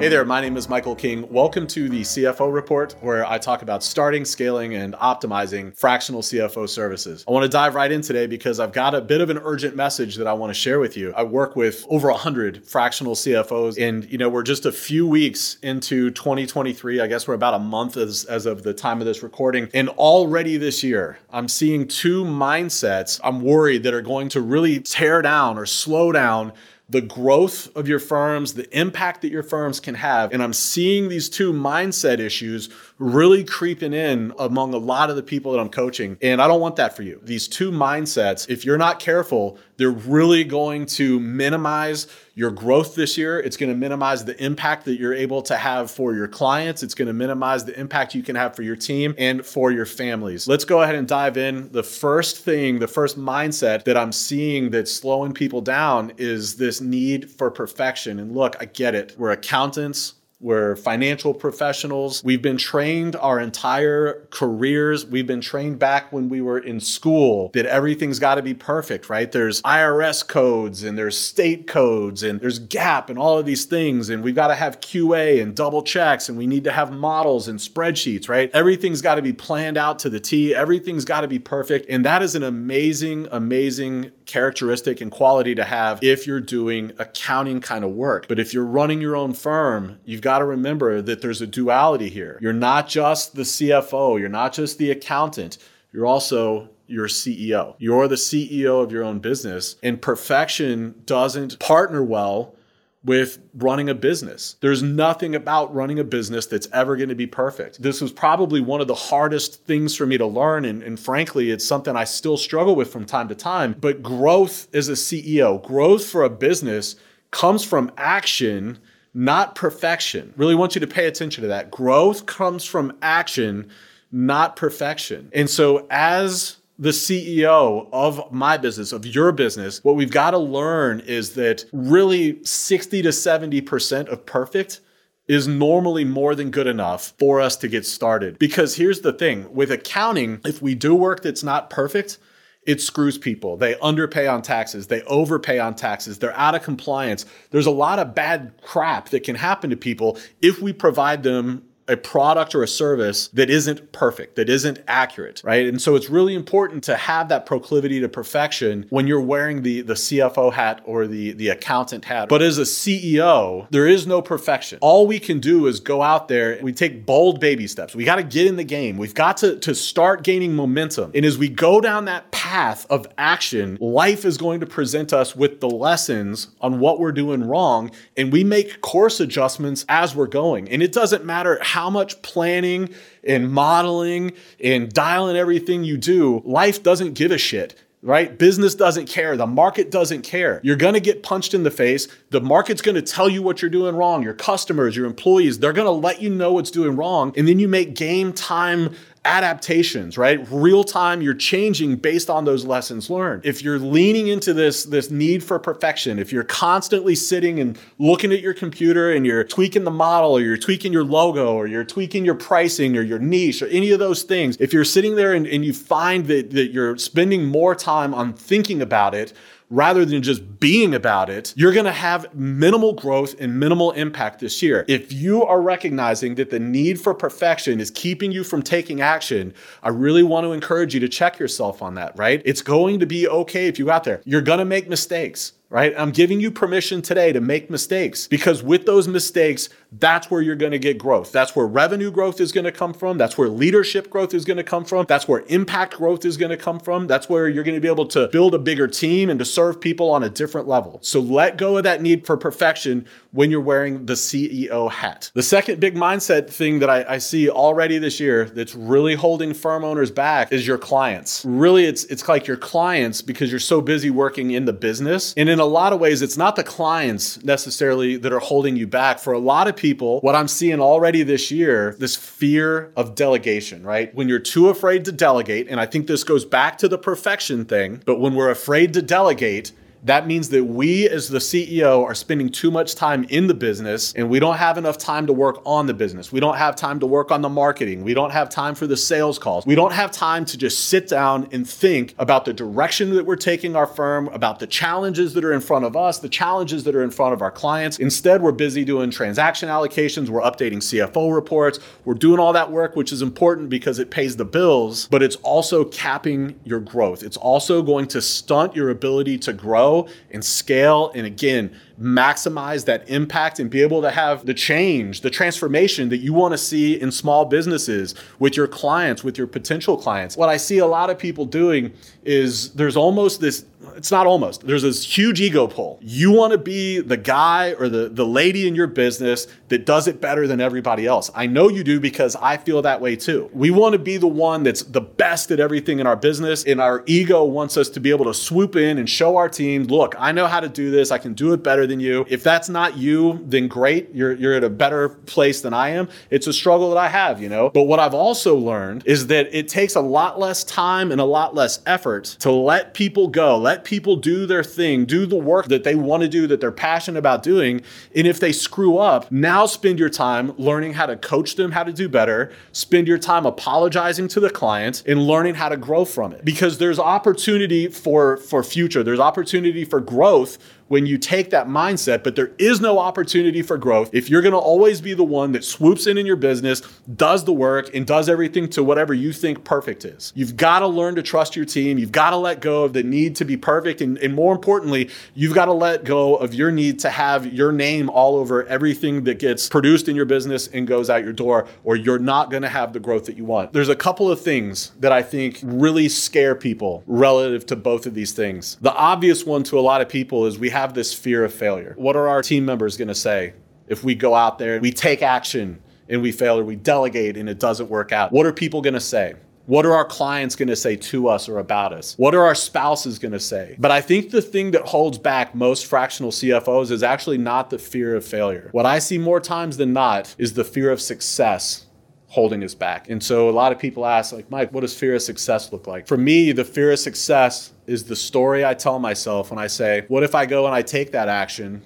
Hey there, my name is Michael King. Welcome to the CFO Report, where I talk about starting, scaling, and optimizing fractional CFO services. I want to dive right in today because I've got a bit of an urgent message that I want to share with you. I work with over 100 fractional CFOs, and you know we're just a few weeks into 2023. I guess we're about a month as, as of the time of this recording, and already this year, I'm seeing two mindsets I'm worried that are going to really tear down or slow down the growth of your firms, the impact that your firms can have. And I'm seeing these two mindset issues really creeping in among a lot of the people that I'm coaching. And I don't want that for you. These two mindsets, if you're not careful, they're really going to minimize your growth this year. It's going to minimize the impact that you're able to have for your clients. It's going to minimize the impact you can have for your team and for your families. Let's go ahead and dive in. The first thing, the first mindset that I'm seeing that's slowing people down is this need for perfection. And look, I get it. We're accountants, we're financial professionals. We've been trained our entire careers. We've been trained back when we were in school that everything's got to be perfect, right? There's IRS codes and there's state codes and there's GAAP and all of these things. And we've got to have QA and double checks and we need to have models and spreadsheets, right? Everything's got to be planned out to the T. Everything's got to be perfect. And that is an amazing, amazing characteristic and quality to have if you're doing accounting kind of work. But if you're running your own firm, you've got got to remember that there's a duality here. You're not just the CFO, you're not just the accountant, you're also your CEO. You're the CEO of your own business, and perfection doesn't partner well with running a business. There's nothing about running a business that's ever going to be perfect. This was probably one of the hardest things for me to learn. And, and, frankly, it's something I still struggle with from time to time. But growth as a CEO, growth for a business comes from action not perfection. Really want you to pay attention to that. Growth comes from action, not perfection. And so, as the CEO of my business, of your business, what we've got to learn is that really 60 to 70% of perfect is normally more than good enough for us to get started. Because here's the thing with accounting, if we do work that's not perfect, it screws people. They underpay on taxes, they overpay on taxes, they're out of compliance. There's a lot of bad crap that can happen to people if we provide them a product or a service that isn't perfect, that isn't accurate, right? And so it's really important to have that proclivity to perfection when you're wearing the, the CFO hat or the, the accountant hat. But as a CEO, there is no perfection. All we can do is go out there, and we take bold baby steps. We got to get in the game. We've got to, to start gaining momentum. And as we go down that path of action, life is going to present us with the lessons on what we're doing wrong. And we make course adjustments as we're going. And it doesn't matter how how much planning and modeling and dialing everything you do, life doesn't give a shit right? Business doesn't care. The market doesn't care. You're going to get punched in the face. The market's going to tell you what you're doing wrong. Your customers, your employees, they're going to let you know what's doing wrong. And then you make game time adaptations, right? Real time, you're changing based on those lessons learned. If you're leaning into this, this need for perfection, if you're constantly sitting and looking at your computer and you're tweaking the model or you're tweaking your logo or you're tweaking your pricing or your niche or any of those things, if you're sitting there and, and you find that, that you're spending more time on thinking about it, rather than just being about it, you're going to have minimal growth and minimal impact this year. If you are recognizing that the need for perfection is keeping you from taking action, I really want to encourage you to check yourself on that, right? It's going to be okay if you out there. You're going to make mistakes right? I'm giving you permission today to make mistakes because with those mistakes, that's where you're going to get growth. That's where revenue growth is going to come from. That's where leadership growth is going to come from. That's where impact growth is going to come from. That's where you're going to be able to build a bigger team and to serve people on a different level. So let go of that need for perfection when you're wearing the CEO hat. The second big mindset thing that I, I see already this year that's really holding firm owners back is your clients. Really, it's it's like your clients because you're so busy working in the business. And in a lot of ways, it's not the clients necessarily that are holding you back. For a lot of people, what I'm seeing already this year, this fear of delegation, right? When you're too afraid to delegate, and I think this goes back to the perfection thing, but when we're afraid to delegate, that means that we, as the CEO, are spending too much time in the business and we don't have enough time to work on the business. We don't have time to work on the marketing. We don't have time for the sales calls. We don't have time to just sit down and think about the direction that we're taking our firm, about the challenges that are in front of us, the challenges that are in front of our clients. Instead, we're busy doing transaction allocations, we're updating CFO reports, we're doing all that work, which is important because it pays the bills, but it's also capping your growth. It's also going to stunt your ability to grow grow and scale and again maximize that impact and be able to have the change, the transformation that you want to see in small businesses with your clients, with your potential clients. What I see a lot of people doing is there's almost this it's not almost. There's this huge ego pull. You want to be the guy or the, the lady in your business that does it better than everybody else. I know you do because I feel that way too. We want to be the one that's the best at everything in our business, and our ego wants us to be able to swoop in and show our team, look, I know how to do this. I can do it better than you. If that's not you, then great. You're, you're at a better place than I am. It's a struggle that I have, you know? But what I've also learned is that it takes a lot less time and a lot less effort to let people go, let people do their thing, do the work that they want to do, that they're passionate about doing. And if they screw up, now spend your time learning how to coach them how to do better, spend your time apologizing to the client and learning how to grow from it. Because there's opportunity for, for future, there's opportunity for growth when you take that mindset, but there is no opportunity for growth if you're going to always be the one that swoops in in your business, does the work, and does everything to whatever you think perfect is. You've got to learn to trust your team. You've got to let go of the need to be perfect. And, and more importantly, you've got to let go of your need to have your name all over everything that gets produced in your business and goes out your door, or you're not going to have the growth that you want. There's a couple of things that I think really scare people relative to both of these things. The obvious one to a lot of people is we have have this fear of failure. What are our team members going to say if we go out there, we take action and we fail, or we delegate and it doesn't work out? What are people going to say? What are our clients going to say to us or about us? What are our spouses going to say? But I think the thing that holds back most fractional CFOs is actually not the fear of failure. What I see more times than not is the fear of success holding us back. And so a lot of people ask, like, Mike, what does fear of success look like? For me, the fear of success is the story I tell myself when I say, what if I go and I take that action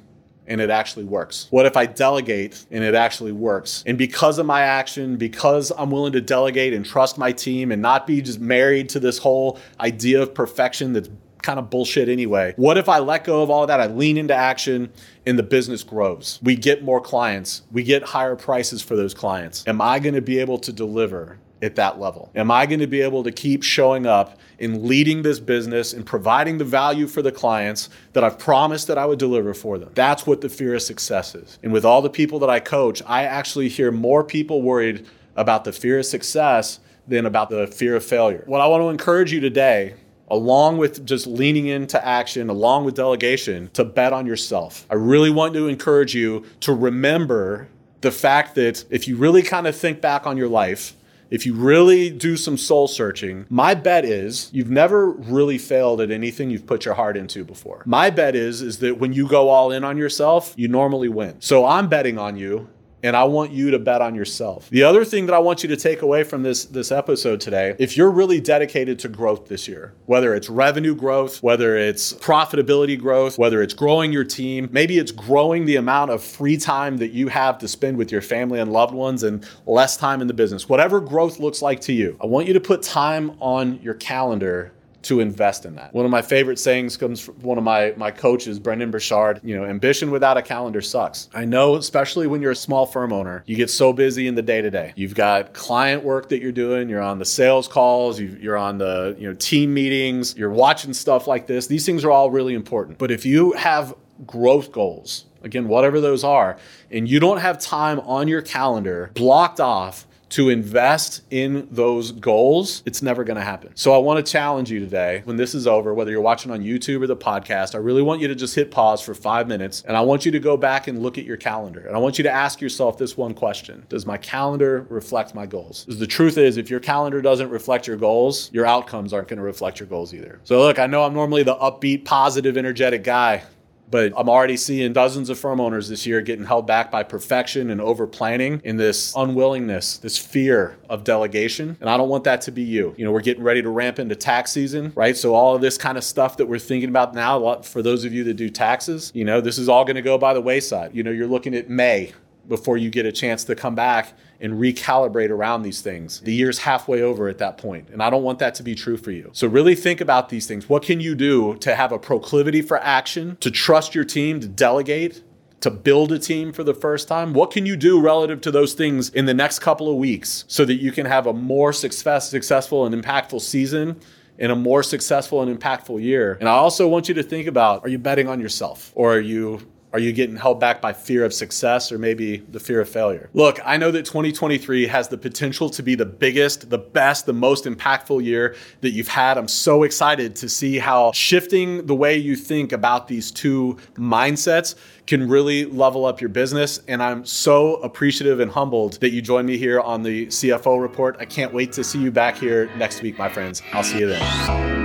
and it actually works? What if I delegate and it actually works? And because of my action, because I'm willing to delegate and trust my team and not be just married to this whole idea of perfection that's kind of bullshit anyway. What if I let go of all of that? I lean into action and the business grows. We get more clients. We get higher prices for those clients. Am I going to be able to deliver at that level? Am I going to be able to keep showing up and leading this business and providing the value for the clients that I've promised that I would deliver for them? That's what the fear of success is. And with all the people that I coach, I actually hear more people worried about the fear of success than about the fear of failure. What I want to encourage you today along with just leaning into action, along with delegation, to bet on yourself. I really want to encourage you to remember the fact that if you really kind of think back on your life, if you really do some soul searching, my bet is you've never really failed at anything you've put your heart into before. My bet is is that when you go all in on yourself, you normally win. So I'm betting on you and I want you to bet on yourself. The other thing that I want you to take away from this this episode today, if you're really dedicated to growth this year, whether it's revenue growth, whether it's profitability growth, whether it's growing your team, maybe it's growing the amount of free time that you have to spend with your family and loved ones and less time in the business. Whatever growth looks like to you, I want you to put time on your calendar to invest in that. One of my favorite sayings comes from one of my, my coaches, Brendon Burchard. You know, ambition without a calendar sucks. I know, especially when you're a small firm owner, you get so busy in the day to day. You've got client work that you're doing, you're on the sales calls, you're on the you know team meetings, you're watching stuff like this. These things are all really important. But if you have growth goals, again, whatever those are, and you don't have time on your calendar blocked off to invest in those goals, it's never going to happen. So I want to challenge you today when this is over, whether you're watching on YouTube or the podcast, I really want you to just hit pause for five minutes and I want you to go back and look at your calendar. And I want you to ask yourself this one question Does my calendar reflect my goals? Because the truth is, if your calendar doesn't reflect your goals, your outcomes aren't going to reflect your goals either. So look, I know I'm normally the upbeat, positive, energetic guy But I'm already seeing dozens of firm owners this year getting held back by perfection and over planning in this unwillingness, this fear of delegation. And I don't want that to be you. You know, we're getting ready to ramp into tax season, right? So all of this kind of stuff that we're thinking about now, for those of you that do taxes, you know, this is all going to go by the wayside. You know, you're looking at May before you get a chance to come back and recalibrate around these things. The year's halfway over at that point, and I don't want that to be true for you. So really think about these things. What can you do to have a proclivity for action, to trust your team, to delegate, to build a team for the first time? What can you do relative to those things in the next couple of weeks so that you can have a more success, successful and impactful season in a more successful and impactful year? And I also want you to think about are you betting on yourself or are you are you getting held back by fear of success or maybe the fear of failure? Look, I know that 2023 has the potential to be the biggest, the best, the most impactful year that you've had. I'm so excited to see how shifting the way you think about these two mindsets can really level up your business. And I'm so appreciative and humbled that you joined me here on the CFO report. I can't wait to see you back here next week, my friends. I'll see you then.